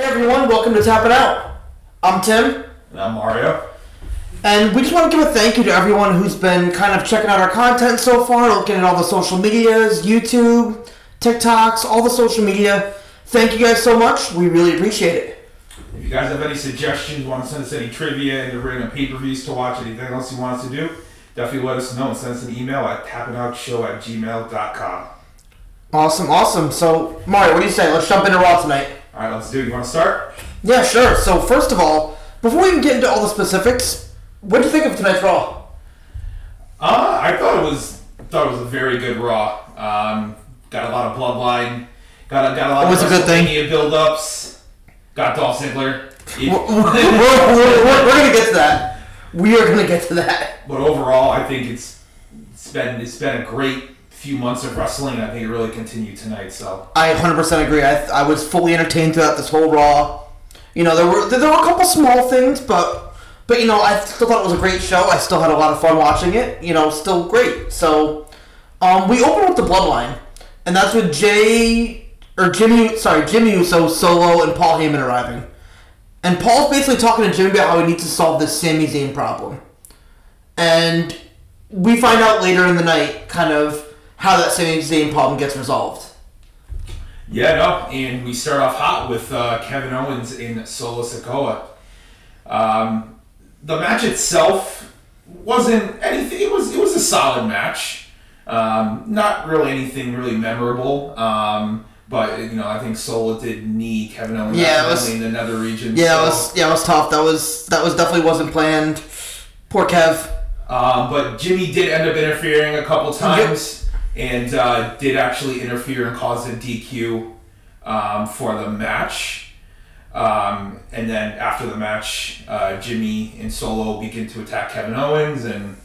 Hey everyone, welcome to Tap It Out. I'm Tim, And I'm Mario. and we just want to give a thank you to everyone who's been kind of checking out our content so far, looking at all the social medias, YouTube, TikToks, all the social media. Thank you guys so much. We really appreciate it. If you guys have any suggestions, want to send us any trivia, any random pay-per-views to watch, anything else you want us to do, definitely let us know and send us an email at tappingoutshow at gmail.com. Awesome, awesome. So, Mario, what do you say? Let's jump into Raw tonight. All right, let's do it. You want to start? Yeah, sure. So, first of all, before we even get into all the specifics, what do you think of tonight's Raw? Uh, I thought it was thought it was a very good Raw. Um, got a lot of bloodline. Got a, got a lot Always of a good thing. Build-ups. Got Dolph Ziggler. we're, we're, we're, we're, we're gonna get to that. We are gonna get to that. But overall, I think it's it's been it's been a great few months of wrestling. I think it really continued tonight. So I 100% agree. I, I was fully entertained throughout this whole Raw. You know, there were there were a couple small things, but but you know, I still thought it was a great show. I still had a lot of fun watching it. You know, still great. So, um, we open with the Bloodline, and that's with Jay or Jimmy. Sorry, Jimmy Uso, Solo, and Paul Heyman arriving. And Paul's basically talking to Jimmy about how he needs to solve this Sami Zayn problem. And we find out later in the night, kind of how that Sami Zayn problem gets resolved. Yeah, no, and we start off hot with uh, Kevin Owens in Solo Sikoa. Um, the match itself wasn't anything. It was it was a solid match. Um, not really anything really memorable. Um, but you know, I think Solo did knee Kevin Owens Yeah, was- in the nether region. Yeah, so- it was yeah, it was tough. That was that was definitely wasn't planned. Poor Kev. Um, but Jimmy did end up interfering a couple times and uh, did actually interfere and cause a DQ um, for the match. Um, and then after the match, uh, Jimmy and Solo begin to attack Kevin Owens, and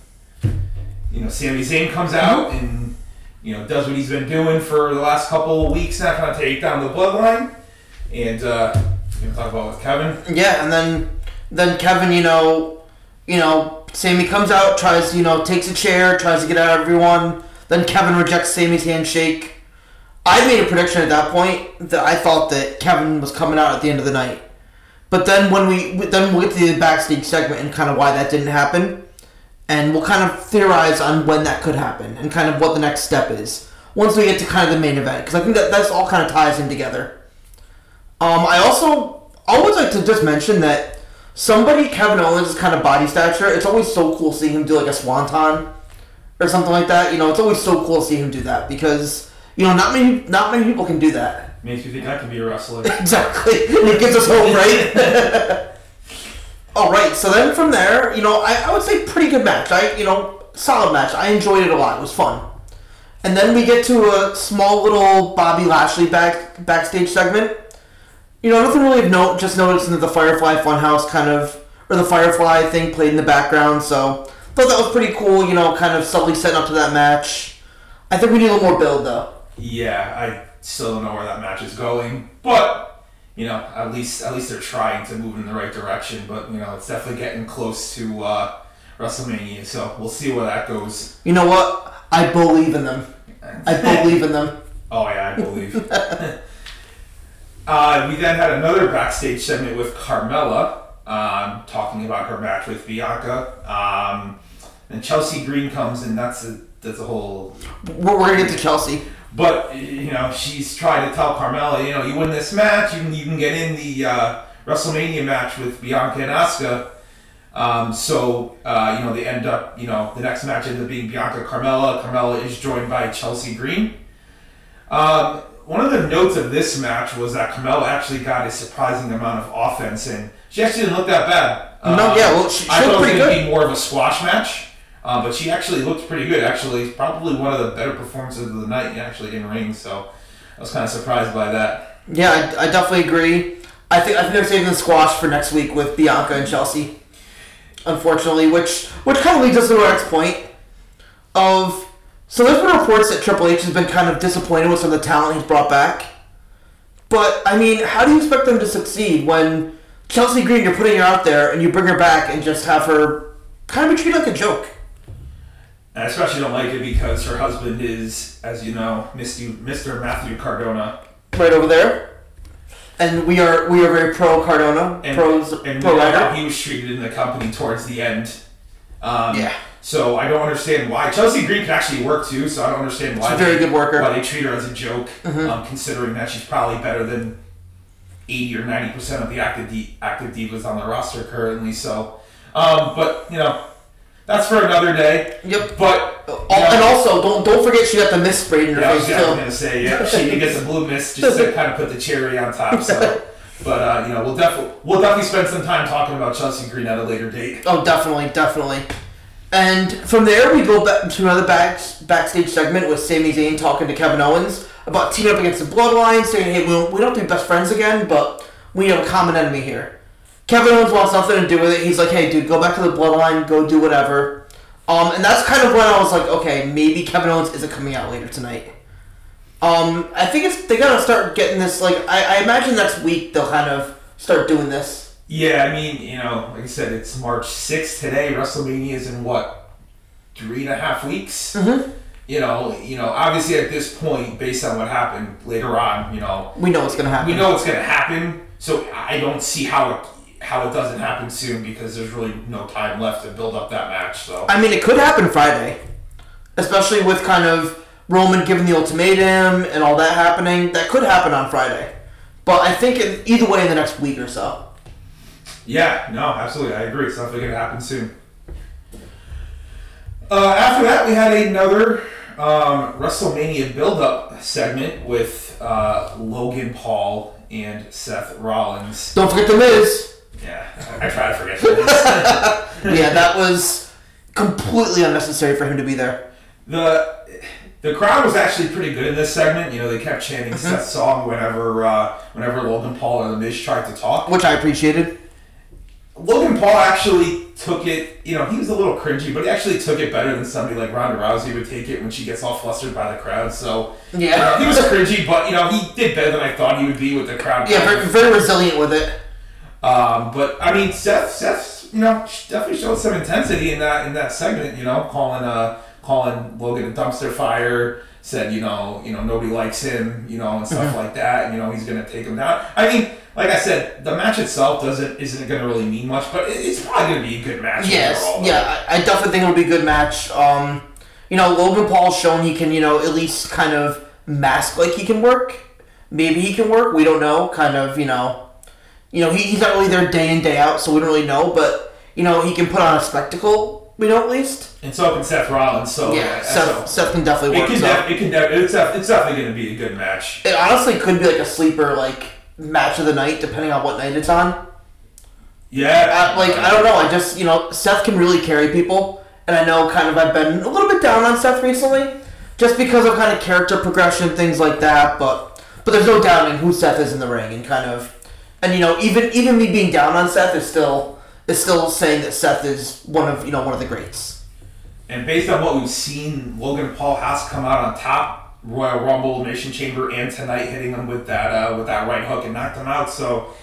you know Sami Zayn comes out and you know does what he's been doing for the last couple of weeks now, kind of take down the bloodline. And uh, you know, talk about with Kevin. Yeah, and then then Kevin, you know, you know, Sami comes out, tries, you know, takes a chair, tries to get out of everyone. Then Kevin rejects Sami's handshake. I made a prediction at that point that I thought that Kevin was coming out at the end of the night. But then when we then we'll get to the backstage segment and kind of why that didn't happen, and we'll kind of theorize on when that could happen and kind of what the next step is once we get to kind of the main event because I think that that's all kind of ties in together. Um, I also always like to just mention that somebody Kevin Owens' is kind of body stature. It's always so cool seeing him do like a swanton or something like that. You know, it's always so cool to see him do that because you know not many not many people can do that. Makes me think I can be a wrestler. Exactly. it gets us home, right? All right. So then from there, you know, I, I would say pretty good match. I, you know, solid match. I enjoyed it a lot. It was fun. And then we get to a small little Bobby Lashley back backstage segment. You know, nothing really of note. Just noticing that the Firefly Funhouse kind of, or the Firefly thing played in the background. So thought that was pretty cool. You know, kind of subtly setting up to that match. I think we need a little more build though. Yeah, I still don't know where that match is going, but you know, at least at least they're trying to move in the right direction. But you know, it's definitely getting close to uh, WrestleMania, so we'll see where that goes. You know what? I believe in them. I believe in them. Oh yeah, I believe. uh, we then had another backstage segment with Carmella, um, talking about her match with Bianca. Um, and Chelsea Green comes, and that's a that's a whole We're, we're gonna get to Chelsea. But you know, she's trying to tell Carmella, you know, you win this match, you can you can get in the uh, WrestleMania match with Bianca and Asuka. Um, so uh, you know, they end up, you know, the next match ends up being Bianca Carmella. Carmella is joined by Chelsea Green. Um, one of the notes of this match was that Carmella actually got a surprising amount of offense, and she actually didn't look that bad. No, Um, yeah, well, she- she I thought it was going to be more of a squash match. Uh, but she actually looked pretty good. Actually, probably one of the better performances of the night. Actually, in ring. So I was kind of surprised by that. Yeah, I, I definitely agree. I think I think they're saving the squash for next week with Bianca and Chelsea. Unfortunately, which which kind of leads us to our next point of so there's been reports that Triple H has been kind of disappointed with some of the talent he's brought back. But I mean, how do you expect them to succeed when Chelsea Green you're putting her out there and you bring her back and just have her kind of be treated like a joke? And I especially don't like it because her husband is, as you know, Mr. Mr. Matthew Cardona. Right over there. and we are we are very pro Cardona, and, pros and pro we how he was treated in the company towards the end. Um, Yeah. So I don't understand why Chelsea Green can actually work too. So I don't understand why She's a very they, good worker. why they treat her as a joke, Mhm. um, considering that she's probably better than eighty or ninety percent of the active di- active divas on the roster currently. So, um, but you know, that's for another day. Yep. But Oh, and also, don't don't forget she got the mist sprayed in her yeah, I was just gonna say, yeah, she did get the blue mist just to kind of put the cherry on top. So, but uh, you know, we'll definitely we'll definitely spend some time talking about Chelsea Green at a later date. Oh, definitely, definitely. And from there, we go back to another back, backstage segment with Sami Zayn talking to Kevin Owens about teaming up against the Bloodline, saying, "Hey, we don't, we don't be best friends again, but we have a common enemy here." Kevin Owens wants nothing to do with it. He's like, "Hey, dude, go back to the Bloodline, go do whatever." Um, and that's kind of when I was like, "Okay, maybe Kevin Owens isn't coming out later tonight." Um, I think it's they gotta start getting this. Like, I, I imagine next week they'll kind of start doing this. Yeah, I mean, you know, like I said, it's March 6th today. WrestleMania is in what three and a half weeks. Mhm. You know, you know, obviously at this point, based on what happened later on, you know, We know what's gonna happen. we know what's going to happen. So I don't see how it how it doesn't happen soon because there's really no time left to build up that match. So I mean, it could happen Friday, especially with kind of Roman giving the ultimatum and all that happening. That could happen on Friday, but I think in, either way in the next week or so. yeah, no, absolutely, I agree. It's definitely going to happen soon. Uh, after that, we had another um, WrestleMania build-up segment with uh, Logan Paul and Seth Rollins. Don't forget the Miz. Yeah, I, I try to forget this. yeah, that was completely unnecessary for him to be there. the the crowd was actually pretty good in this segment. You know, they kept chanting Mm-hmm. Seth's song whenever uh, whenever Logan Paul and The Miz tried to talk. Which I appreciated. Logan Paul actually took it. You know, he was a little cringy, but he actually took it better than somebody like Ronda Rousey would take it when she gets all flustered by the crowd. So Yeah. he was cringy, but you know, he did better than I thought he would be with the crowd. Yeah, very, very resilient with it. Um, but I mean, Seth, Seth, you know, definitely showed some intensity in that in that segment. You know, calling uh calling Logan a dumpster fire. Said you know you know nobody likes him. You know and stuff Mm-hmm. like that. You know he's gonna take him down. I mean, like I said, the match itself doesn't isn't gonna really mean much, but it's probably gonna be a good match. Yes, overall, though. yeah, I, I definitely think it'll be a good match. Um, you know, Logan Paul's shown he can, you know, at least kind of mask like he can work. Maybe he can work. We don't know. Kind of, you know, you know, he, he's not really there day in day out, so we don't really know. But you know, he can put on a spectacle. We know at least. And so can Seth Rollins. So yeah, Seth, so Seth can definitely it work. can so. def- it can def- it's, def- it's definitely gonna be a good match. it honestly could be like a sleeper, like match of the night, depending on what night it's on. Yeah, I, like I don't know. I just you know Seth can really carry people, and I know kind of I've been a little bit down on Seth recently, just because of kind of character progression things like that. But but there's no doubting who Seth is in the ring, and kind of, and you know even even me being down on Seth is still is still saying that Seth is one of you know one of the greats. And based on what we've seen, Logan Paul has come out on top, Royal Rumble, Nation Chamber, and tonight hitting him with that uh, with that right hook and knocked him out. So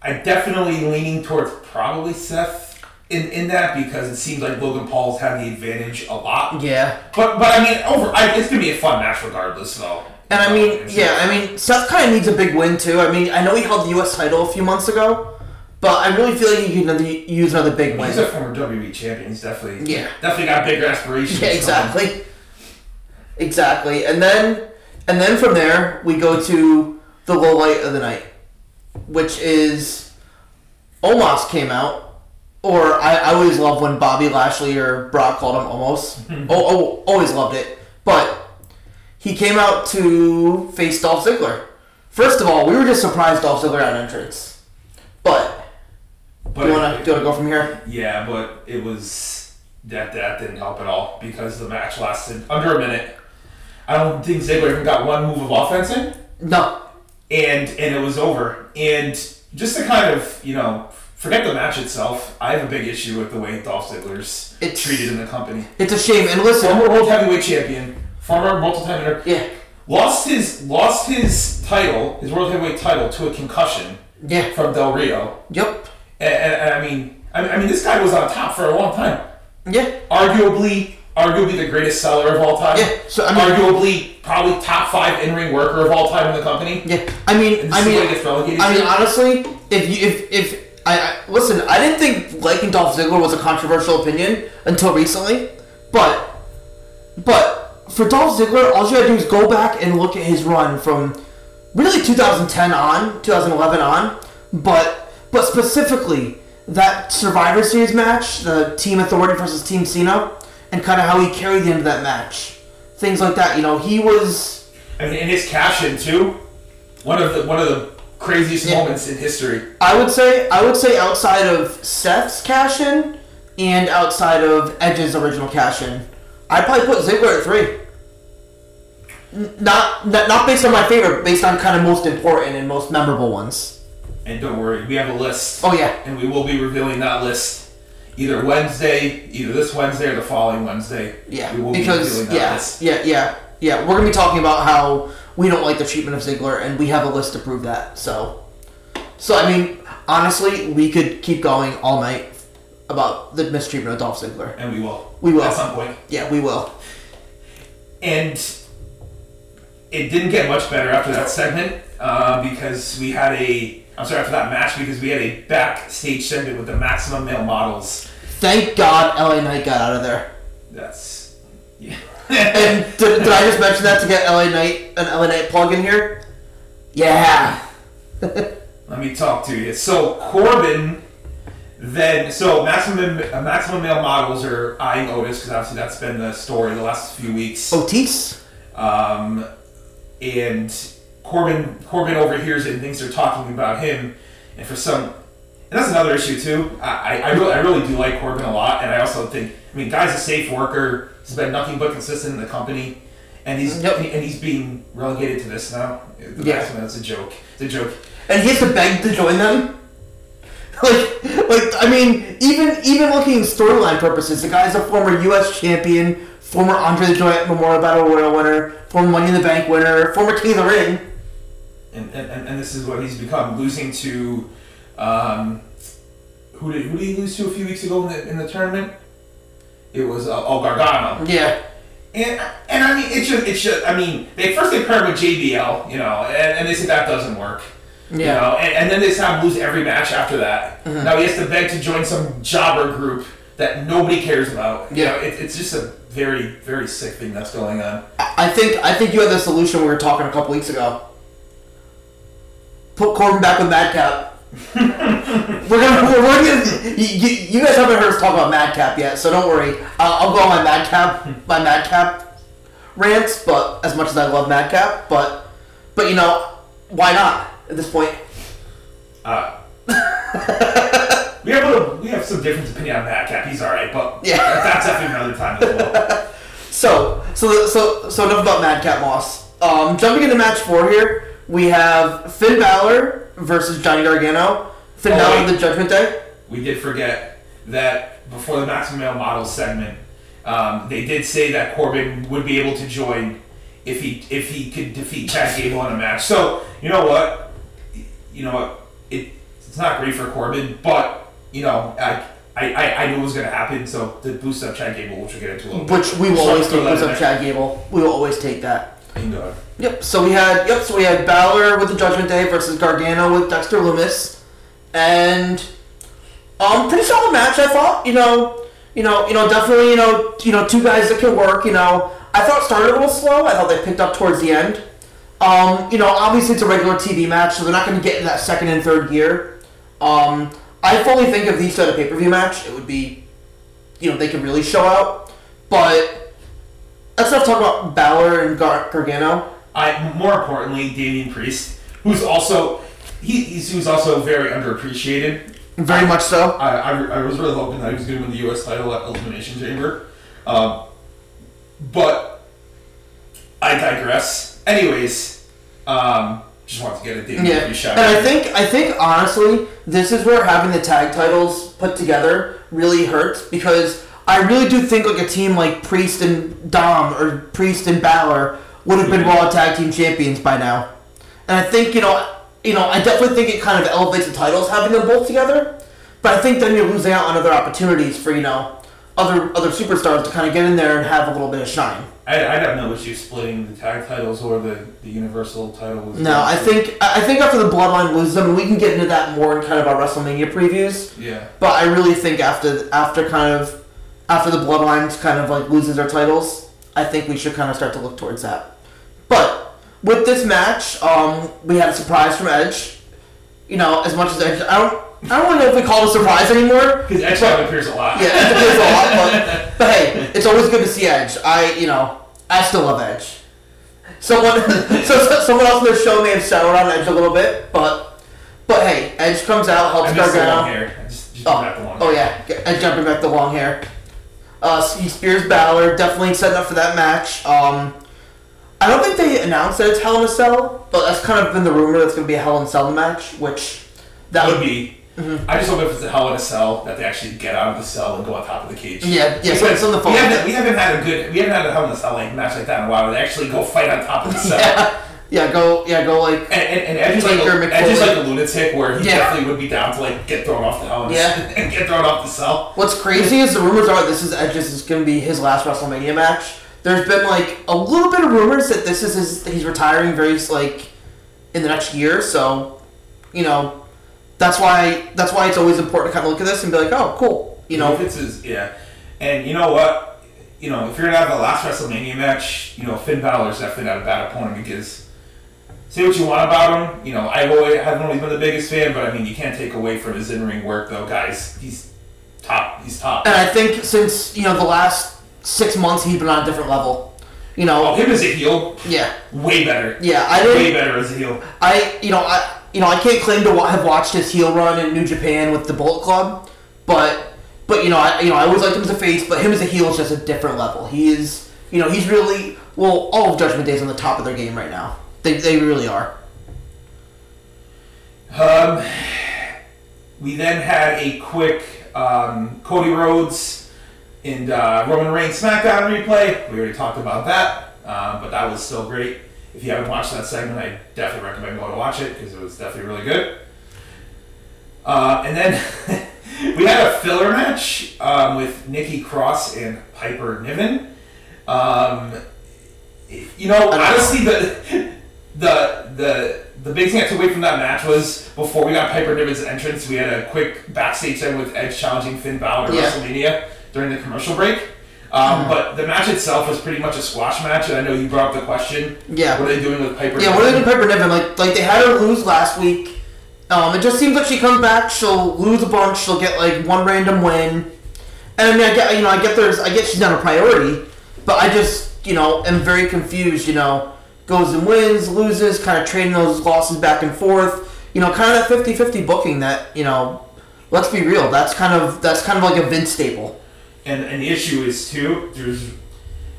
I definitely leaning towards probably Seth in, in that because it seems like Logan Paul's had the advantage a lot. Yeah, But but I mean, over I, it's gonna be a fun match regardless, though. And I oh, mean yeah, I mean Seth kind of needs a big win too. I mean I know he held the U.S. title a few months ago, but I really feel like he could use another big win. He's a former WWE champion. He's definitely Yeah. definitely got bigger aspirations. Yeah, exactly. Exactly. And then and then from there we go to the low light of the night, which is Omos came out. Or I, I always love when Bobby Lashley or Brock called him almost. oh, oh, always loved it. But he came out to face Dolph Ziggler. First of all, we were just surprised Dolph Ziggler had an entrance. But But do you wanna do you wanna go from here? Yeah, but it was that that didn't help at all because the match lasted under a minute. I don't think Ziggler even got one move of offense in, No. and and it was over. And just to kind of you know forget the match itself, I have a big issue with the way Dolph Ziggler's It's- treated in the company. It's a shame. And listen, Former world heavyweight champion, former multi-time winner, yeah. lost his lost his title, his world heavyweight title, to a concussion Yeah. from Del Rio. Yep. And, and, and I mean, I mean, I mean, this guy was on top for a long time. Yeah. arguably arguably the greatest seller of all time. Yeah, so, I mean- arguably probably top five in ring worker of all time in the company. Yeah, I mean, I mean, I mean, honestly, if you if if I, I listen, I didn't think liking Dolph Ziggler was a controversial opinion until recently, but but for Dolph Ziggler, all you gotta do is go back and look at his run from really 2010 on, 2011 on, but but specifically that Survivor Series match, the Team Authority versus Team Cena, and kind of how he carried into that match, things like that. You know, he was. I mean, and his cash in too. One of the one of the craziest Yeah. moments in history. I would say I would say outside of Seth's cash in and outside of Edge's original cash in, I'd probably put Ziggler at three. Not, not not based on my favorite, based on kind of most important and most memorable ones. And don't worry, we have a list. Oh yeah, and we will be revealing that list either Wednesday, either this Wednesday or the following Wednesday. yeah, we will be because that yeah, list. yeah, yeah, yeah. We're gonna be talking about how we don't like the treatment of Ziggler, and we have a list to prove that. So, so I mean, honestly, we could keep going all night about the mistreatment of Dolph Ziggler. and we will. We will. at some point. Yeah, we will. And it didn't get much better after that segment uh, because we had a. I'm sorry, after that match because we had a backstage segment with the Maximum Male Models. Thank God LA Knight got out of there. That's yeah. And did, did I just mention that to get LA Knight an LA Knight plug in here? Yeah. Let me talk to you. So Corbin, then so maximum uh, maximum male models are eyeing Otis because obviously that's been the story the last few weeks. Otis? Um, and Corbin Corbin overhears it and thinks they're talking about him, and for some, and that's another issue too. I, I, I really I really do like Corbin a lot, and I also think I mean guy's a safe worker. He's been nothing but consistent in the company, and he's Yep. and he's being relegated to this now. The Yeah. Maximum, That's a joke. It's a joke. And he has to beg to join them? Like, like I mean, even even looking at storyline purposes, the guy's a former U.S. champion, former Andre the Giant Memorial Battle Royal winner, former Money in the Bank winner, former King of the Ring. and, and, and this is what he's become, losing to um, who did who did he lose to a few weeks ago in the, in the tournament? It was uh, oh Gargano, Yeah. and and I mean it just it's just I mean they first they paired with JBL, you know, and, and they said that doesn't work. You Yeah. know, and, and then they saw him lose every match after that. Mm-hmm. Now he has to beg to join some jobber group that nobody cares about. You know, it, it's just a very, very sick thing that's going on. I think I think you had the solution we were talking a couple weeks ago. Put Corbin back with Madcap. we're gonna we're, we're gonna you, you, you guys haven't heard us talk about Madcap yet, so don't worry. I'll, I'll go on my Madcap my Madcap rants, but as much as I love Madcap, but but you know why not at this point? Uh, we have a little, we have some different opinion on Madcap. He's all right, but Yeah. that's definitely another time as well. So, so, so, so enough about Madcap Moss. Um, jumping into match four here, we have Finn Balor versus Johnny Gargano. Finn Oh, Balor wait. the Judgment Day. we did forget that before the Maximum Male Models segment, um, they did say that Corbin would be able to join if he if he could defeat Chad Gable in a match. So you know what, you know what, it it's not great for Corbin, but you know I. I, I, knew it was going to happen, so the boost up Chad Gable, which we'll get into a little bit. Which we will So always take in up. Chad Gable. We will always take that. Bingo. Yep. So we had yep. So we had Balor with the Judgment Day versus Gargano with Dexter Lumis, and um, pretty solid match. I thought. You know, you know, you know, definitely. You know, you know, two guys that can work. You know, I thought it started a little slow. I thought they picked up towards the end. Um, you know, obviously it's a regular TV match, so they're not going to get in that second and third gear. Um, I fully think if these had a pay per view match, it would be, you know, they could really show out. But let's not talk about Balor and Gar- Gargano. I more importantly, Damian Priest, who's also he, he's who's also very underappreciated. Very much so. I, I, I was really hoping that he was going to win the U.S. title at Elimination Chamber, um, but I digress. Anyways, um, just wanted to get a Damian Yeah, shout and I think I think honestly, this is where having the tag titles put together really hurts because I really do think like a team like Priest and Dom or Priest and Balor would have been Raw Tag Team Champions by now, and I think you know you know I definitely think it kind of elevates the titles having them both together, but I think then you're losing out on other opportunities for you know other other superstars to kind of get in there and have a little bit of shine. I, I'd have no issue splitting the tag titles or the, the Universal title. No, I think I I think after the Bloodline loses them, we can get into that more in kind of our WrestleMania previews. Yeah. But I really think after after kind of after the Bloodlines kind of like loses their titles, I think we should kind of start to look towards that. But with this match, um, we had a surprise from Edge. You know, as much as Edge, I don't I don't really know if we call it a surprise anymore. Because Edge But- appears a lot. Yeah, Edge appears a lot, but, but hey, it's always good to see Edge. I, you know, I still love Edge. Someone, so, so someone else in the show may have soured on Edge a little bit, but, but hey, Edge comes out, helps miss the long Gargano. Just, just Oh, back the long oh yeah, Edge jumping back the long hair. Uh, he spears Balor, definitely setting up for that match. Um, I don't think they announced that it's Hell in a Cell, but that's kind of been the rumor that's going to be a Hell in a Cell match, which that That would would be. Mm-hmm. I just hope if it's a hell in a cell that they actually get out of the cell and go on top of the cage. Yeah, yeah, so Because it's on the phone. We haven't, we haven't had a good, we haven't had a hell in a cell like match like that in a while. Where they actually go fight on top of the cell. yeah, yeah, go, yeah, go like And, and, and Edge is like, a, Edge is like a lunatic where he Yeah. definitely would be down to like get thrown off the hell in a Yeah. and get thrown off the cell. What's crazy is the rumors are this is Edge's is going to be his last WrestleMania match. There's been like a little bit of rumors that this is his he's retiring very like in the next year. So, you know, that's why that's why it's always important to kind of look at this and be like, oh, cool. You know, if it's his, yeah. And you know what? You know, if you're gonna have the last WrestleMania match, you know, Finn Balor's definitely not a bad opponent because say what you want about him. You know, I've always haven't always been the biggest fan, but I mean, you can't take away from his in-ring work, though, guys. He's top. He's top. and I think since you know the last six months he's been on a different level. You know, Oh, him as a heel, yeah, way better. yeah. I Way didn't. better as a heel. I you know I you know I can't claim to have watched his heel run in New Japan with the Bullet Club, but but you know I you know I always liked him as a face, but him as a heel is just a different level. He is you know he's really well all of Judgment Day is on the top of their game right now. They they really are. Um, we then had a quick um, Cody Rhodes and uh, Roman Reigns SmackDown replay. We already talked about that, um, but that was still great. If you haven't watched that segment, I definitely recommend going to watch it because it was definitely really good. Uh, and then we had a filler match um, with Nikki Cross and Piper Niven. Um, you know, honestly, the the the the big thing I took away from that match was before we got Piper Niven's entrance, we had a quick backstage segment with Edge challenging Finn Balor at Yeah. WrestleMania during the commercial break. Um, But the match itself was pretty much a squash match, and I know you brought up the question. Yeah. What are they doing with Piper? Yeah, what are they Niven? doing Piper Niven? Like like they had her lose last week. Um, it just seems like she comes back, she'll lose a bunch, she'll get like one random win. And I mean, I get you know, I get there's, I get she's not a priority, but I just you know am very confused. You know, goes and wins, loses, kind of trading those losses back and forth. You know, kind of that 50-50 booking that you know. Let's be real. That's kind of that's kind of like a Vince staple. And the issue is too. There's,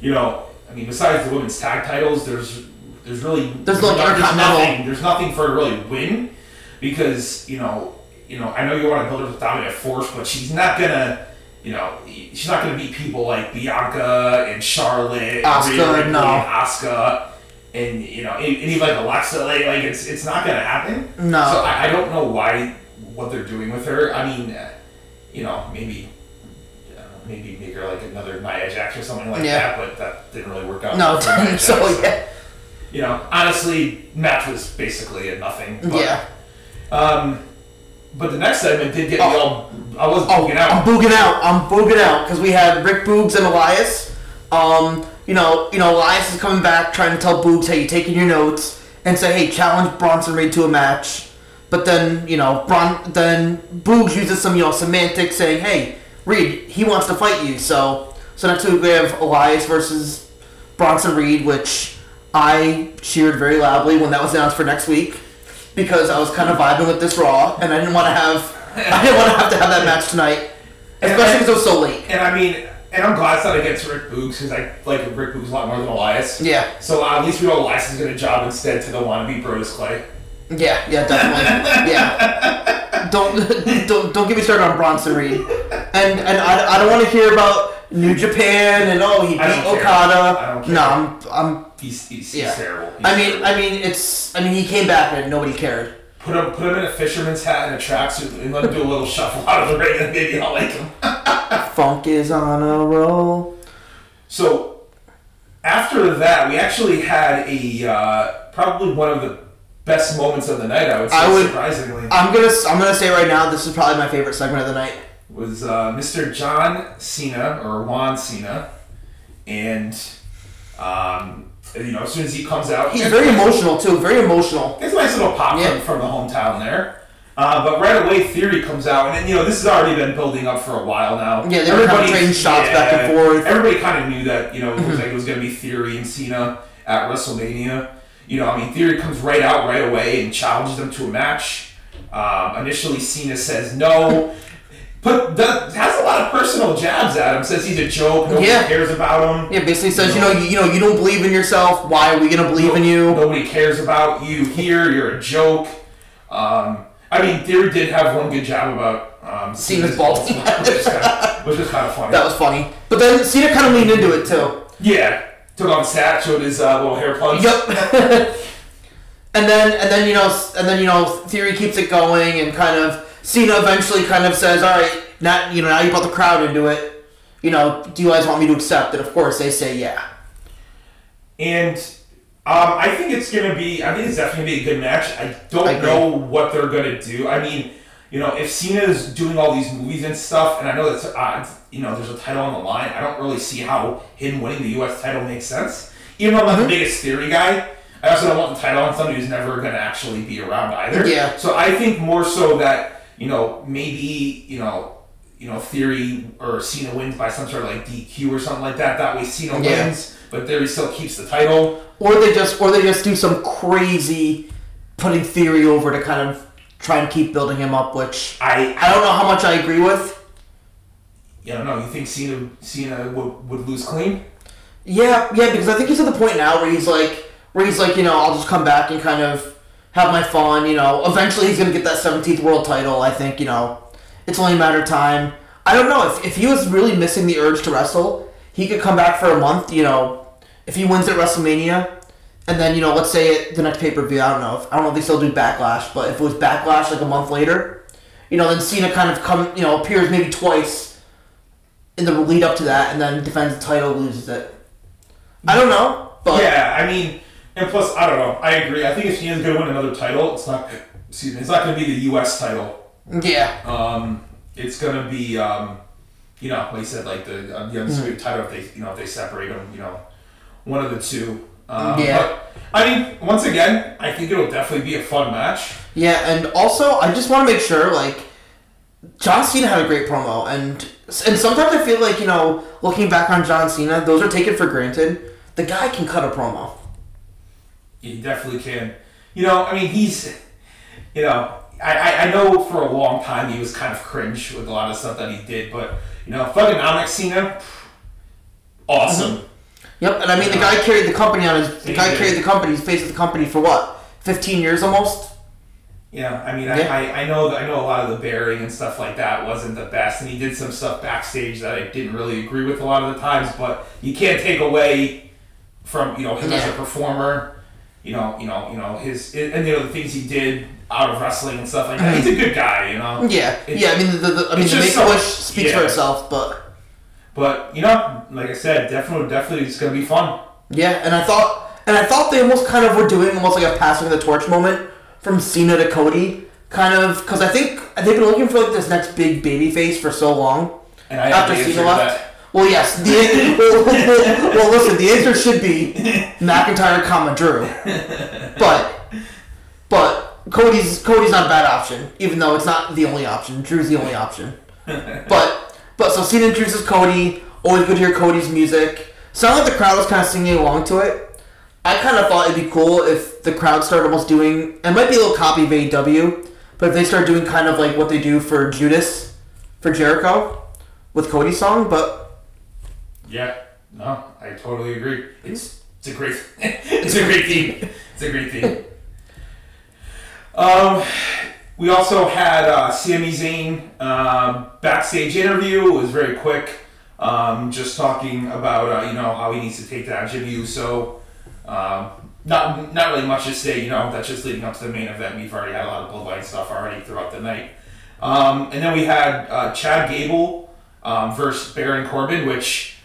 you know, I mean, besides the women's tag titles, there's there's really There's no there's nothing. There's nothing for her to really win because you know you know I know you want to build her with dominant force, but she's not gonna. You know, she's not going to beat people like Bianca and Charlotte, Asuka, and no. and Asuka, and you know, and like Alexa. Like, like it's it's not going to happen. No. So I, I don't know why what they're doing with her. I mean, you know, maybe maybe make her like another Nia Jax or something like Yeah. that, but that didn't really work out. No, Nia so Jax. yeah, You know, honestly, match was basically a nothing. But, yeah. Um, but the next segment did get me Oh. all. I was Oh, booging out. I'm booging out. I'm booging out because we had Rick Boogs and Elias. Um, you know, you know, Elias is coming back trying to tell Boogs, "Hey, you taking your notes?" and say, "Hey, challenge Bronson Reed to a match." But then, you know, Bron then Boogs uses some, you know, semantics saying, "Hey, Reed, he wants to fight you." So, so next week we have Elias versus Bronson Reed, which I cheered very loudly when that was announced for next week because I was kind of vibing with this Raw, and I didn't want to have I didn't want to have to have that match tonight, especially because it was so late. And I mean, and I'm glad it's not against Rick Boogs because I like Rick Boogs a lot more than Elias. Yeah, So uh, at least we know Elias is going to job instead to the wannabe Brodus Clay. yeah, yeah, definitely. Yeah, don't don't don't get me started on Bronson Reed, and and I, I don't want to hear about New Japan and oh he beat I. Okada. I don't care. No, I'm I'm. He's, he's, Yeah. he's terrible. He's I mean terrible. I mean it's I mean he came back and nobody cared. Put him, put him in a fisherman's hat and a tracksuit and let him do a little shuffle out of the ring and maybe I'll like him. Funk is on a roll. So after that, we actually had a uh, probably one of the best moments of the night. I would say, I would- surprisingly, I'm gonna I'm gonna say right now this is probably my favorite segment of the night. Was uh, Mr. John Cena or Juan Cena, and um, you know, as soon as he comes out, He's very emotional too. Very emotional. It's a nice little pop Yeah. from, the hometown there. Uh, but right away, Theory comes out, and then, you know this has already been building up for a while now. Yeah, they were kind of Everybody- trading shots back and forth. Everybody kind of knew that you know it was like it was going to be Theory and Cena at WrestleMania. You know, I mean, Theory comes right out right away and challenges them to a match. Um, initially, Cena says no, but the, has a lot of personal jabs at him. Says he's a joke. Nobody Yeah. cares about him. Yeah, basically says you know you, you know you don't believe in yourself. Why are we gonna believe in you? Nobody cares about you here. You're a joke. Um, I mean, Theory did have one good job about um, Cena's balls. which is kind of, which is kind of funny. That was funny. But then Cena kind of leaned into it too. yeah, took off his hat, showed his uh, little hair plugs. Yep. and then and then you know and then you know Theory keeps it going and kind of Cena eventually kind of says, "All right, now you know now you brought the crowd into it. You know, do you guys want me to accept it?" Of course, they say yeah. And um, I think it's gonna be. I think it's definitely gonna be a good match. I don't I know what they're gonna do. I mean, you know, if Cena is doing all these movies and stuff, and I know that's uh, you know there's a title on the line. I don't really see how him winning the U.S. title makes sense. Even though I'm not Mm-hmm. the biggest theory guy, I also don't want the title on somebody who's never gonna actually be around either. Yeah. So I think more so that you know maybe you know. You know, Theory or Cena wins by some sort of like DQ or something like that. That way, Cena Yeah. wins, but Theory still keeps the title. Or they just or they just do some crazy putting Theory over to kind of try and keep building him up, which I I don't know how much I agree with. I don't know. You think Cena Cena would, would lose clean? Yeah, yeah, because I think he's at the point now where he's like, where he's like, you know, I'll just come back and kind of have my fun. You know, eventually he's gonna get that 17th world title. I think you know, it's only a matter of time. I don't know if if he was really missing the urge to wrestle, he could come back for a month. You know, if he wins at WrestleMania, and then you know, let's say it, the next pay per view. I don't know. If, I don't know if they still do Backlash, but if it was Backlash like a month later, you know, then Cena kind of come, you know, appears maybe twice in the lead up to that, and then defends the title, loses it. I don't know, but yeah, I mean, and plus, I don't know. I agree. I think if Cena's going to win another title, it's not. Excuse me. It's not going to be the U.S. title. yeah, Um, it's going to be, um, you know, like you said, like the uh, the undisputed title. If they, you know, if they separate them, you know, one of the two. Um, Yeah. But, I mean, once again, I think it'll definitely be a fun match. yeah, and also I just want to make sure like John Cena had a great promo, and and sometimes I feel like you know looking back on John Cena, those are taken for granted. The guy can cut a promo. He definitely can. You know, I mean, he's, you know, I, I, know for a long time he was kind of cringe with a lot of stuff that he did, but, you know, fucking Thuganomics Cena, awesome. Mm-hmm. Yep, and I mean the guy carried the company on his. The He guy did. carried the company. He's faced the company for what? Fifteen years almost. Yeah, I mean, Yeah. I, I, I know I know a lot of the bearing and stuff like that wasn't the best, and he did some stuff backstage that I didn't really agree with a lot of the times. But you can't take away from you know him as a performer. You know, you know, you know his and you know the things he did out of wrestling and stuff like that. He's a mm. good guy, you know. Yeah, It's- yeah. I mean, the, the, I mean, the Make so- speaks for yeah. itself, but But you know, like I said, definitely, definitely, it's gonna be fun. Yeah, and I thought, and I thought they almost kind of were doing almost like a passing of the torch moment from Cena to Cody, kind of because I think they've been looking for like this next big baby face for so long. And I After the Cena left. that. Well, yes, the well, well, well, listen, the answer should be McIntyre, comma Drew, but but Cody's Cody's not a bad option, even though it's not the only option. Drew's the only option. But but so Cena introduces Cody. Always good to hear Cody's music. Sounded like the crowd was kind of singing along to it. I kind of thought it'd be cool if the crowd started almost doing. It might be a little copy of AEW, but if they start doing kind of like what they do for Judas, for Jericho, with Cody's song. But Yeah, no, I totally agree. It's it's a great it's a great theme. It's a great theme. Um, we also had uh, Sami Zayn um, backstage interview. It was very quick. Um, just talking about uh, you know how he needs to take that Jimmy Uso. Um, not not really much to say. You know that's just leading up to the main event. We've already had a lot of bloodline stuff already throughout the night. Um, and then we had uh, Chad Gable. um, versus Baron Corbin, which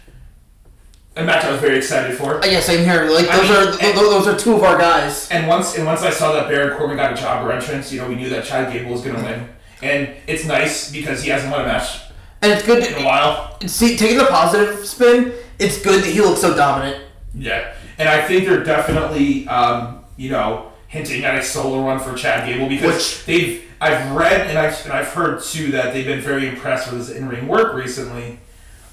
a match I was very excited for. Uh, yeah, same here. Like I those mean, are and- th- those are two of our guys. And once and once I saw that Baron Corbin got a jobber entrance, you know, we knew that Chad Gable was going to win. And it's nice because he hasn't won a match And it's good. in a while. see, taking the positive spin, it's good that he looks so dominant. Yeah, and I think they're definitely, um, you know, hinting at a solo run for Chad Gable because Which- they've. I've read and I've, and I've heard too that they've been very impressed with his in ring work recently.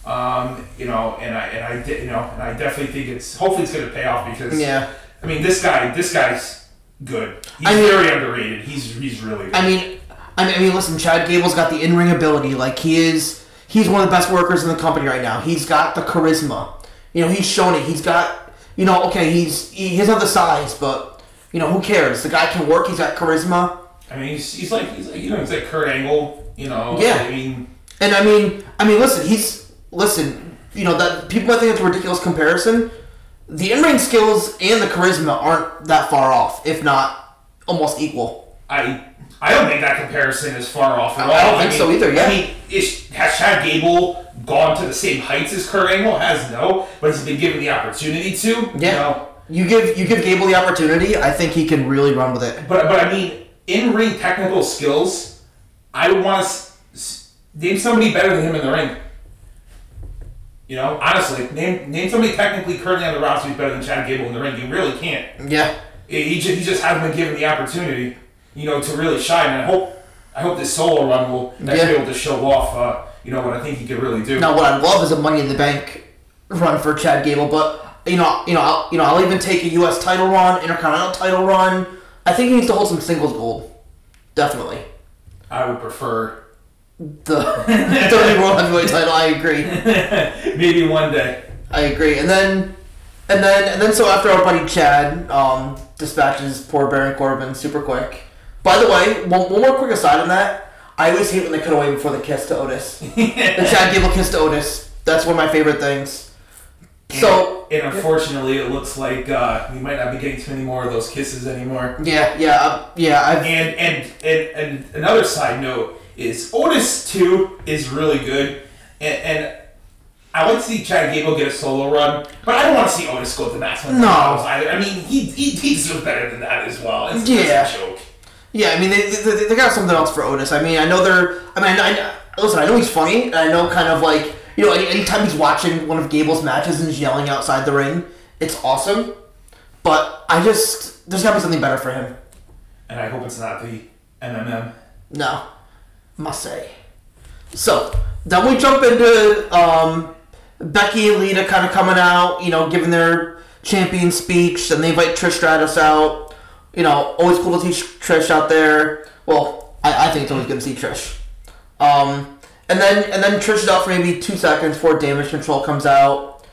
Um, you know, and I and I you know, and I definitely think it's hopefully it's going to pay off because Yeah. I mean this guy this guy's good. He's I mean- very underrated. He's he's really good. I mean, I mean, I mean, listen, Chad Gable's got the in-ring ability. Like he is, he's one of the best workers in the company right now. He's got the charisma. You know, he's shown it. He's got, you know, okay, he's he doesn't the size, but you know, who cares? The guy can work. He's got charisma. I mean he's, he's like he's like you know he's like Kurt Angle. You know. Yeah. I mean. And I mean, I mean, listen, he's listen. You know that people might think it's a ridiculous comparison. The in-ring skills and the charisma aren't that far off, if not almost equal. I I don't think that comparison is far off at I all. don't think so either, yeah. I mean, is, has Chad Gable gone to the same heights as Kurt Angle? Has no, but he's been given the opportunity to. Yeah. know? You give you give Gable the opportunity, I think he can really run with it. But but I mean, in ring technical skills, I would want to s- name somebody better than him in the ring. You know, honestly, name name somebody technically currently on the roster who's better than Chad Gable in the ring. You really can't. Yeah. He just, he just hasn't been given the opportunity, you know, to really shine. And I hope I hope this solo run will Yeah. be able to show off, uh, you know, what I think he could really do. Now, what I'd love is a Money in the Bank run for Chad Gable, but you know, you know, I'll, you know, I'll even take a U.S. title run, Intercontinental title run. I think he needs to hold some singles gold. Definitely. I would prefer The WWE World Heavyweight title. I agree. maybe one day. I agree. And then, and then, and then, so after our buddy Chad um, dispatches poor Baron Corbin super quick. By the way, one, one more quick aside on that. I always hate when they cut away before the kiss to Otis. the Chad Gable kiss to Otis. That's one of my favorite things. So and unfortunately, it looks like uh, we might not be getting too many more of those kisses anymore. yeah, yeah, uh, yeah. I've And and and, and another side note is Otis too is really good, and, and I to see Chad Gable get a solo run, but I don't want to see Otis go to the maximum No. either. I mean, he he, he deserves better than that as well. It's, Yeah. it's a joke. Yeah, I mean they, they, they got something else for Otis. I mean I know they're. I mean I, I listen. I know he's funny. And I know kind of like you know anytime he's watching one of Gable's matches and he's yelling outside the ring, it's awesome. But I just there's got to be something better for him. And I hope it's not the MMM. No, say. So then we jump into um, Becky and Lita kind of coming out, you know, giving their champion speech, and they invite Trish Stratus out. You know, always cool to see Trish out there. Well, I, I think it's always good to see Trish. Um, and then and then Trish is out for maybe two seconds before Damage Control comes out,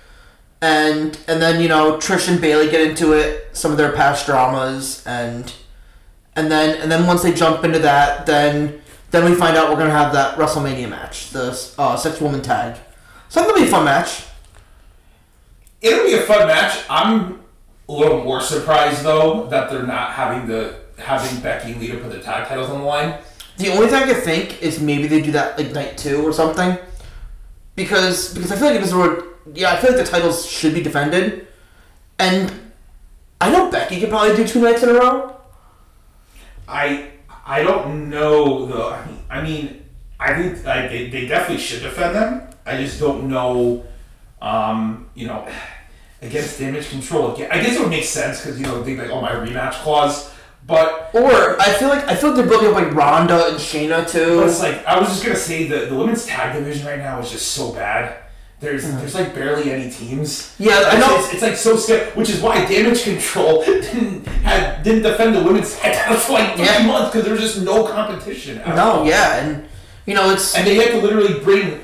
and and then you know Trish and Bayley get into it, some of their past dramas, and and then and then once they jump into that, then then we find out we're gonna have that WrestleMania match, the uh, six woman tag. So that'll be a fun match. It'll be a fun match. I'm a little more surprised though that they're not having the having Becky and Lita put the tag titles on the line. The only thing I can think is maybe they do that like night two or something, because because I feel like it where yeah I feel like the titles should be defended, and I know Becky could probably do two nights in a row. I I don't know though. I mean, I mean, I think they, they definitely should defend them. I just don't know. Um, you know, against damage control. Again, I guess it would make sense because you know think like oh my rematch clause, but. Or I feel like I feel like they're building up like Ronda and Shayna too. But it's like I was just gonna say the, the women's tag division right now is just so bad. There's there's like barely any teams. Hmm. Yeah, I know. It's, it's like so scary, which is why Damage Control didn't had didn't defend the women's tag titles for like three Yeah. months because there was just no competition. at No, all. yeah, and you know it's and they had to literally bring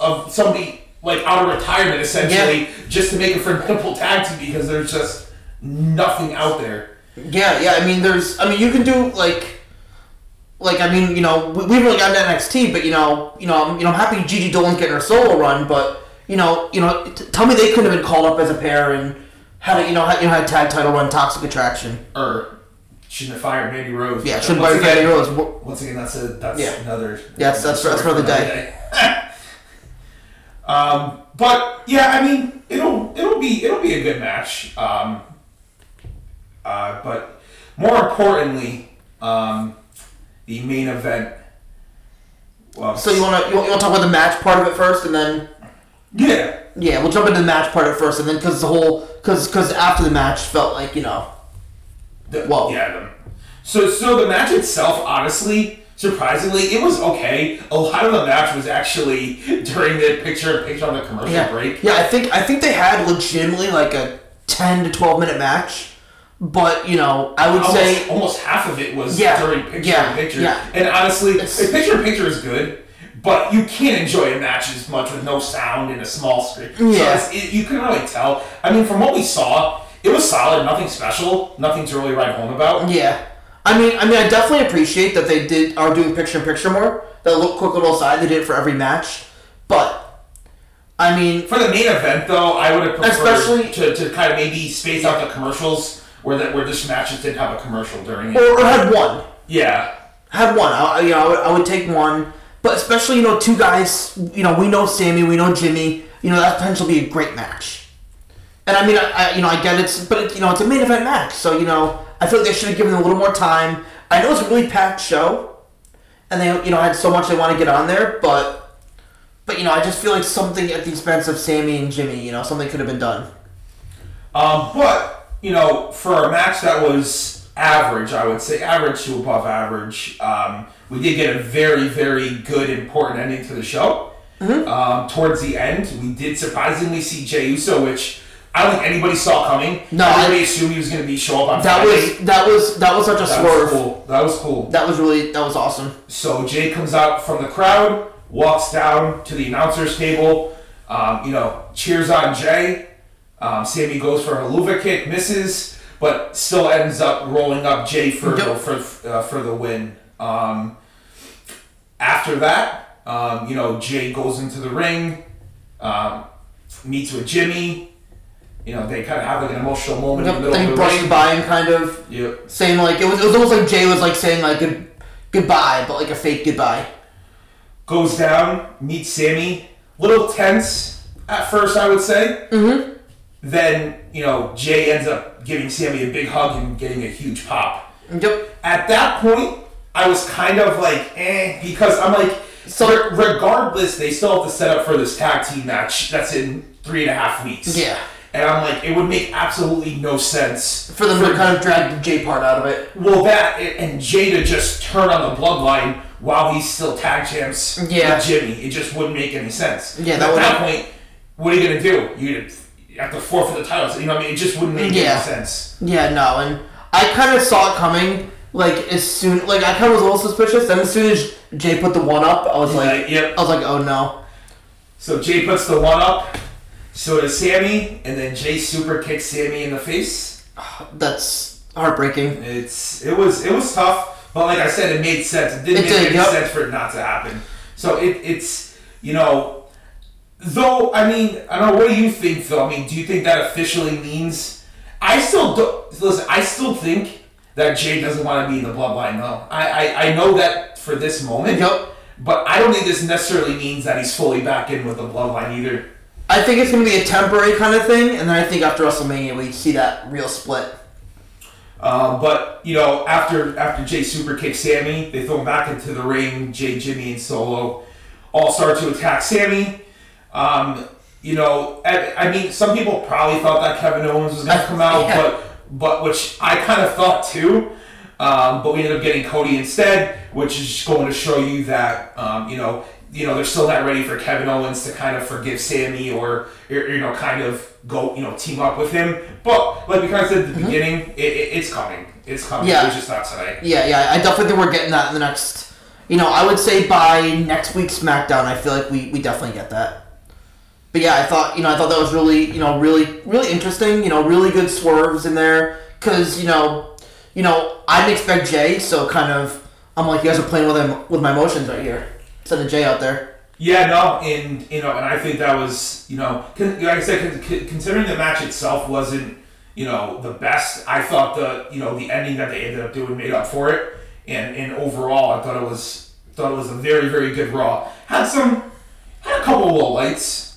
of somebody like out of retirement essentially just to make a formidable tag team because there's just nothing out there. Yeah, yeah. I mean, there's. I mean, you can do like, like I mean, you know, we, we really gotten to NXT, but you know, you know, I'm, you know, I'm happy Gigi Dolin's getting her solo run, but you know, you know, t- tell me they couldn't have been called up as a pair and had a, you know, had, you know, had a tag title run, Toxic Attraction. Or shouldn't have fired Mandy Rose. Yeah, shouldn't buy again- Mandy Rose. Once again, that's a that's Yeah. another. Yeah, that's- that's that's the another day. Um, but yeah, I mean, it'll it'll be it'll be a good match. Um, uh, but more importantly, um, the main event. Well, So you wanna you want, you want to talk about the match part of it first, and then yeah, yeah, we'll jump into the match part of it first, and then because the whole because because after the match felt like you know The, Whoa. Yeah. The, so so the match itself, honestly, surprisingly, it was okay. A lot of the match was actually during the picture picture on the commercial yeah break. yeah I think I think they had legitimately like a ten to twelve minute match, but you know I would Almost, say almost half of it was Yeah, during picture yeah, in picture. yeah. And honestly, It's- picture in picture is good, but you can't enjoy a match as much with no sound and a small screen. Yeah. So it, you can really tell. I mean, from what we saw, it was solid. Nothing special. Nothing to really write home about. Yeah, I mean, I mean, I definitely appreciate that they did are doing picture in picture more. That look quick little side they did it for every match, but I mean, For the main event, though, I would have preferred Especially- to, to kind of maybe space out the commercials where that where this match just didn't have a commercial during it. or, or had one, Yeah, had one. I, you know, I would, I would take one, but especially you know two guys. You know, we know Sami, we know Jimmy. You know that potential to be a great match. And I mean, I, I you know I get it, but it, you know it's a main event match, so you know I feel like they should have given them a little more time. I know it's a really packed show, and they you know had so much they want to get on there, but but you know I just feel like something at the expense of Sami and Jimmy, you know, something could have been done. Um, but you know, for a match that was average, I would say average to above average, um, we did get a very, very good, important ending to the show. Mm-hmm. Um, towards the end, we did surprisingly see Jey Uso, which I don't think anybody saw coming. No, I- everybody assumed he was going to be show up on That Friday. was that was that was such a that swerve. was cool. That was cool. That was really that was awesome. So Jey comes out from the crowd, walks down to the announcers table, um, you know, cheers on Jey. Um, Sami goes for a Helluva Kick, misses, but still ends up rolling up Jey for Yep. for uh, for the win. Um, after that, um, you know, Jey goes into the ring, um, meets with Jimmy. You know, they kind of have like an emotional moment in the middle of the brushed ring. by and kind of Yep. saying like it was it was almost like Jey was like saying like good goodbye, but like a fake goodbye. goes down, meets Sami. Little tense at first, I would say. Mm-hmm. Then you know Jey ends up giving Sami a big hug and getting a huge pop. Yep. At that point, I was kind of like, eh, because I'm like, So- re- regardless, they still have to set up for this tag team match that's in three and a half weeks. Yeah. And I'm like, it would make absolutely no sense For them to kind of drag the Jey part out of it. well, that and Jey to just turn on the bloodline while he's still tag champs Yeah. with Jimmy. It just wouldn't make any sense. Yeah, At that would- that point, what are you gonna do? You have to forfeit the titles. You know what I mean? It just wouldn't make Yeah. any sense. Yeah, no, and I kind of saw it coming. Like as soon, like I kind of was a little suspicious. Then as soon as Jey put the one up, I was like, Like, yep. I was like, oh no. So Jey puts the one up. So does Sami, and then Jey super kicks Sami in the face. That's heartbreaking. It's it was it was tough, but like I said, it made sense. It didn't It make did, any yep. sense for it not to happen. So it, it's you know, though I mean I don't know. What do you think though? I mean, do you think that officially means? I still don't. listen. I still think that Jey doesn't want to be in the bloodline though. I I, I know that for this moment. Yep. But I don't think this necessarily means that he's fully back in with the bloodline either. I think it's gonna be a temporary kind of thing, and then I think after WrestleMania we see that real split. Um, but you know, after after Jey super kicks Sami, they throw him back into the ring. Jey, Jimmy, and Solo all start to attack Sami. Um, you know, I, I mean, some people probably thought that Kevin Owens was going to come out, Yeah. but but which I kind of thought too. Um, but we ended up getting Cody instead, which is going to show you that um, you know you know they're still not ready for Kevin Owens to kind of forgive Sami or you know kind of go you know team up with him. But like we kind of said at the beginning, it, it, it's coming. It's coming. Yeah. It's just not tonight. Yeah, yeah, I definitely think we're getting that in the next. You know, I would say by next week's SmackDown, I feel like we, we definitely get that. But yeah, I thought you know I thought that was really you know really really interesting. You know, really good swerves in there because you know you know I didn't expect Jey, so kind of I'm like you guys are playing with him with my emotions right here. Sending Jey out there. Yeah, no, and you know, and I think that was, you know, like I said, con- con- considering the match itself wasn't, you know, the best. I thought the, you know, the ending that they ended up doing made up for it, and and overall, I thought it was thought it was a very very good Raw. Had some, had a couple of lights.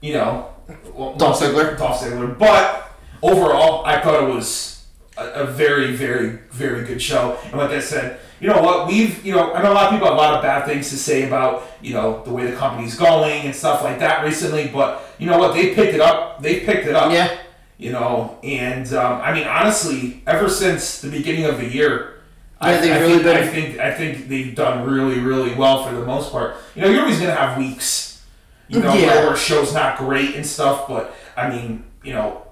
You know, Dolph Ziggler. Dolph Ziggler. But overall, I thought it was a, a very, very, very good show. And like I said, you know what? We've, you know, I know a lot of people have a lot of bad things to say about, you know, the way the company's going and stuff like that recently. But you know what? They picked it up. They picked it up. Yeah. You know, and um, I mean, honestly, ever since the beginning of the year. Yeah, they've I really think, been- I think I think they've done really really well for the most part. You know, you're always gonna have weeks, you know, Yeah. where, show's not great and stuff. But I mean, you know,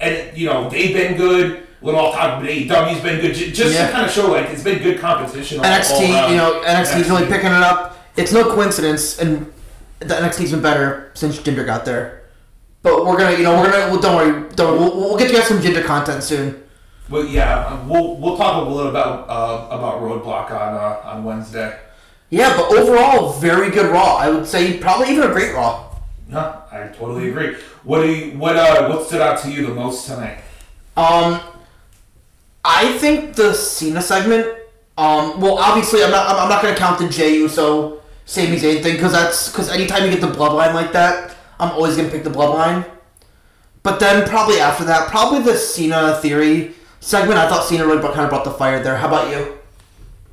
and you know they've been good. Little off top, but AEW's been good. Just Yeah. to kind of show like it's been good competition. NXT, you know, NXT's really picking it up. It's no coincidence, and the NXT's been better since Jinder got there. But we're gonna, you know, we're gonna. Well, don't worry, don't. We'll, we'll get you guys some Jinder content soon. Well, yeah, we'll we'll talk a little about uh, about Roadblock on uh, on Wednesday. Yeah, but overall, very good Raw. I would say probably even a great Raw. No, I totally agree. What do you, what uh what stood out to you the most tonight? Um, I think the Cena segment. Um, well, obviously, I'm not. I'm, I'm not gonna count the Jey Uso, Sami Zayn thing because that's because anytime you get the bloodline like that, I'm always gonna pick the bloodline. But then probably after that, probably the Cena theory segment. I thought Cena really kind of brought the fire there. How about you?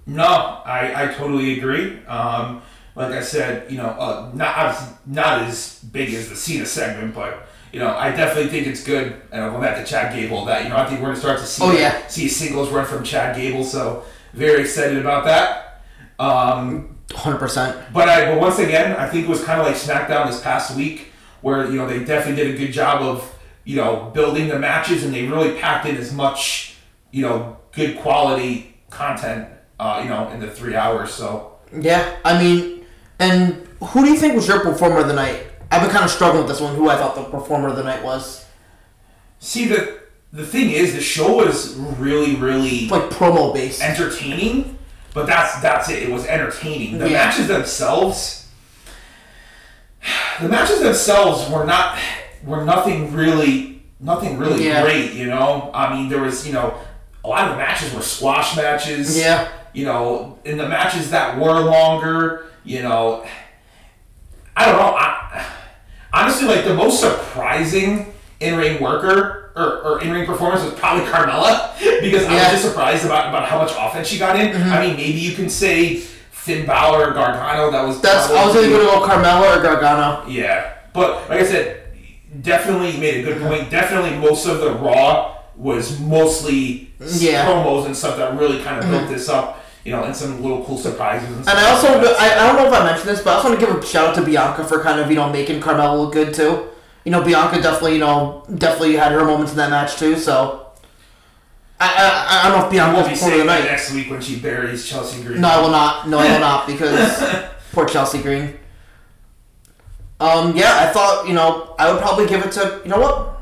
No, I, I totally agree. Um, like I said, you know, uh, not not as big as the Cena segment, but you know, I definitely think it's good. And I'll go back to Chad Gable. That you know, I think we're gonna start to see Oh, yeah. see singles run from Chad Gable. So very excited about that. Um, Hundred percent. But I, but once again, I think it was kind of like SmackDown this past week, where you know they definitely did a good job of you know building the matches, and they really packed in as much you know good quality content, uh, you know, in the three hours. So Yeah, I mean, and who do you think was your performer of the night? I've been kind of struggling with this one. Who I thought the performer of the night was, see the the thing is, the show was really really like promo based. entertaining, but that's that's it. It was entertaining. The Yeah. matches themselves, the matches themselves were not were nothing really nothing really Yeah. great. You know, I mean, there was you know a lot of the matches were squash matches. Yeah. You know, in the matches that were longer, you know, I don't know. I, honestly, like the most surprising in ring worker or, or in ring performance was probably Carmella because I Yeah. Mm-hmm. was just surprised about, about how much offense she got in. I mean, maybe you can say Finn Balor or Gargano. That was That's I was either gonna go Carmella or Gargano. yeah, but like I said, definitely made a good point. Definitely, most of the Raw was mostly Yeah. Mm-hmm. promos and stuff that really kind of built this up. You know, and some little cool surprises. And, stuff And I also like. I, I don't know if I mentioned this, but I also want to give a shout out to Bianca for kind of you know making Carmella look good too. You know, Bianca definitely you know definitely had her moments in that match too. So I I, I don't know if Bianca We'll be saying that night. next week when she buries Chelsea Green. No, I will not. No, I will not because poor Chelsea Green. Um, yeah, I thought you know I would probably give it to you know what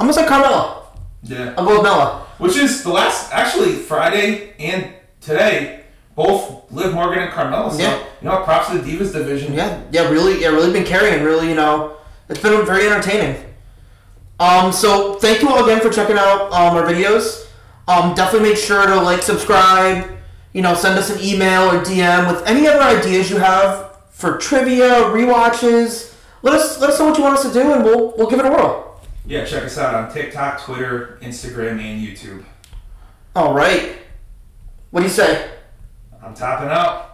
I'm gonna say Carmella. Yeah. I'll go with Mella. Which is the last, actually, Friday and today, both Liv Morgan and Carmella. So, Yeah. you know, props to the Divas division. Yeah, yeah, really, yeah, really been carrying. Really, you know, it's been very entertaining. Um, so thank you all again for checking out um, our videos. Um, definitely make sure to like, subscribe. You know, send us an email or DM with any other ideas you have for trivia, rewatches. Let us let us know what you want us to do, and we'll we'll give it a whirl. Yeah, check us out on TikTok, Twitter, Instagram, and YouTube. All right. What do you say? I'm topping out.